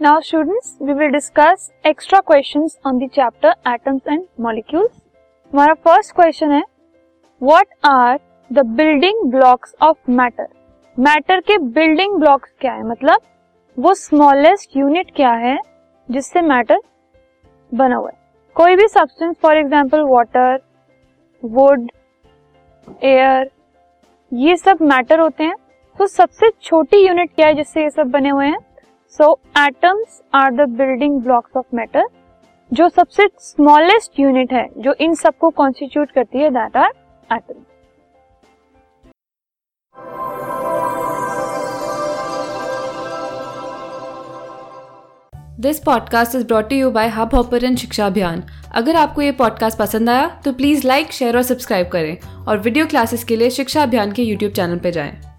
Now, students, we will discuss extra questions on the chapter atoms and molecules. हमारा first question है what are the building blocks of matter matter के building blocks क्या है? मतलब वो smallest unit क्या है जिससे मैटर बना हुआ है? कोई भी substance for example water wood air ये सब मैटर होते हैं। तो सबसे छोटी यूनिट क्या है जिससे ये सब बने हुए हैं? So atoms are the building blocks of matter जो सबसे स्मॉलेस्ट यूनिट है, जो इन सबको कॉन्स्टिट्यूट करती है that are atom this podcast is brought you by Hubhopper Shiksha Abhiyan अगर आपको ये पॉडकास्ट पसंद आया तो प्लीज़ लाइक शेयर और सब्सक्राइब करें और वीडियो क्लासेस के लिए शिक्षा अभियान के यूट्यूब चैनल पर जाएँ।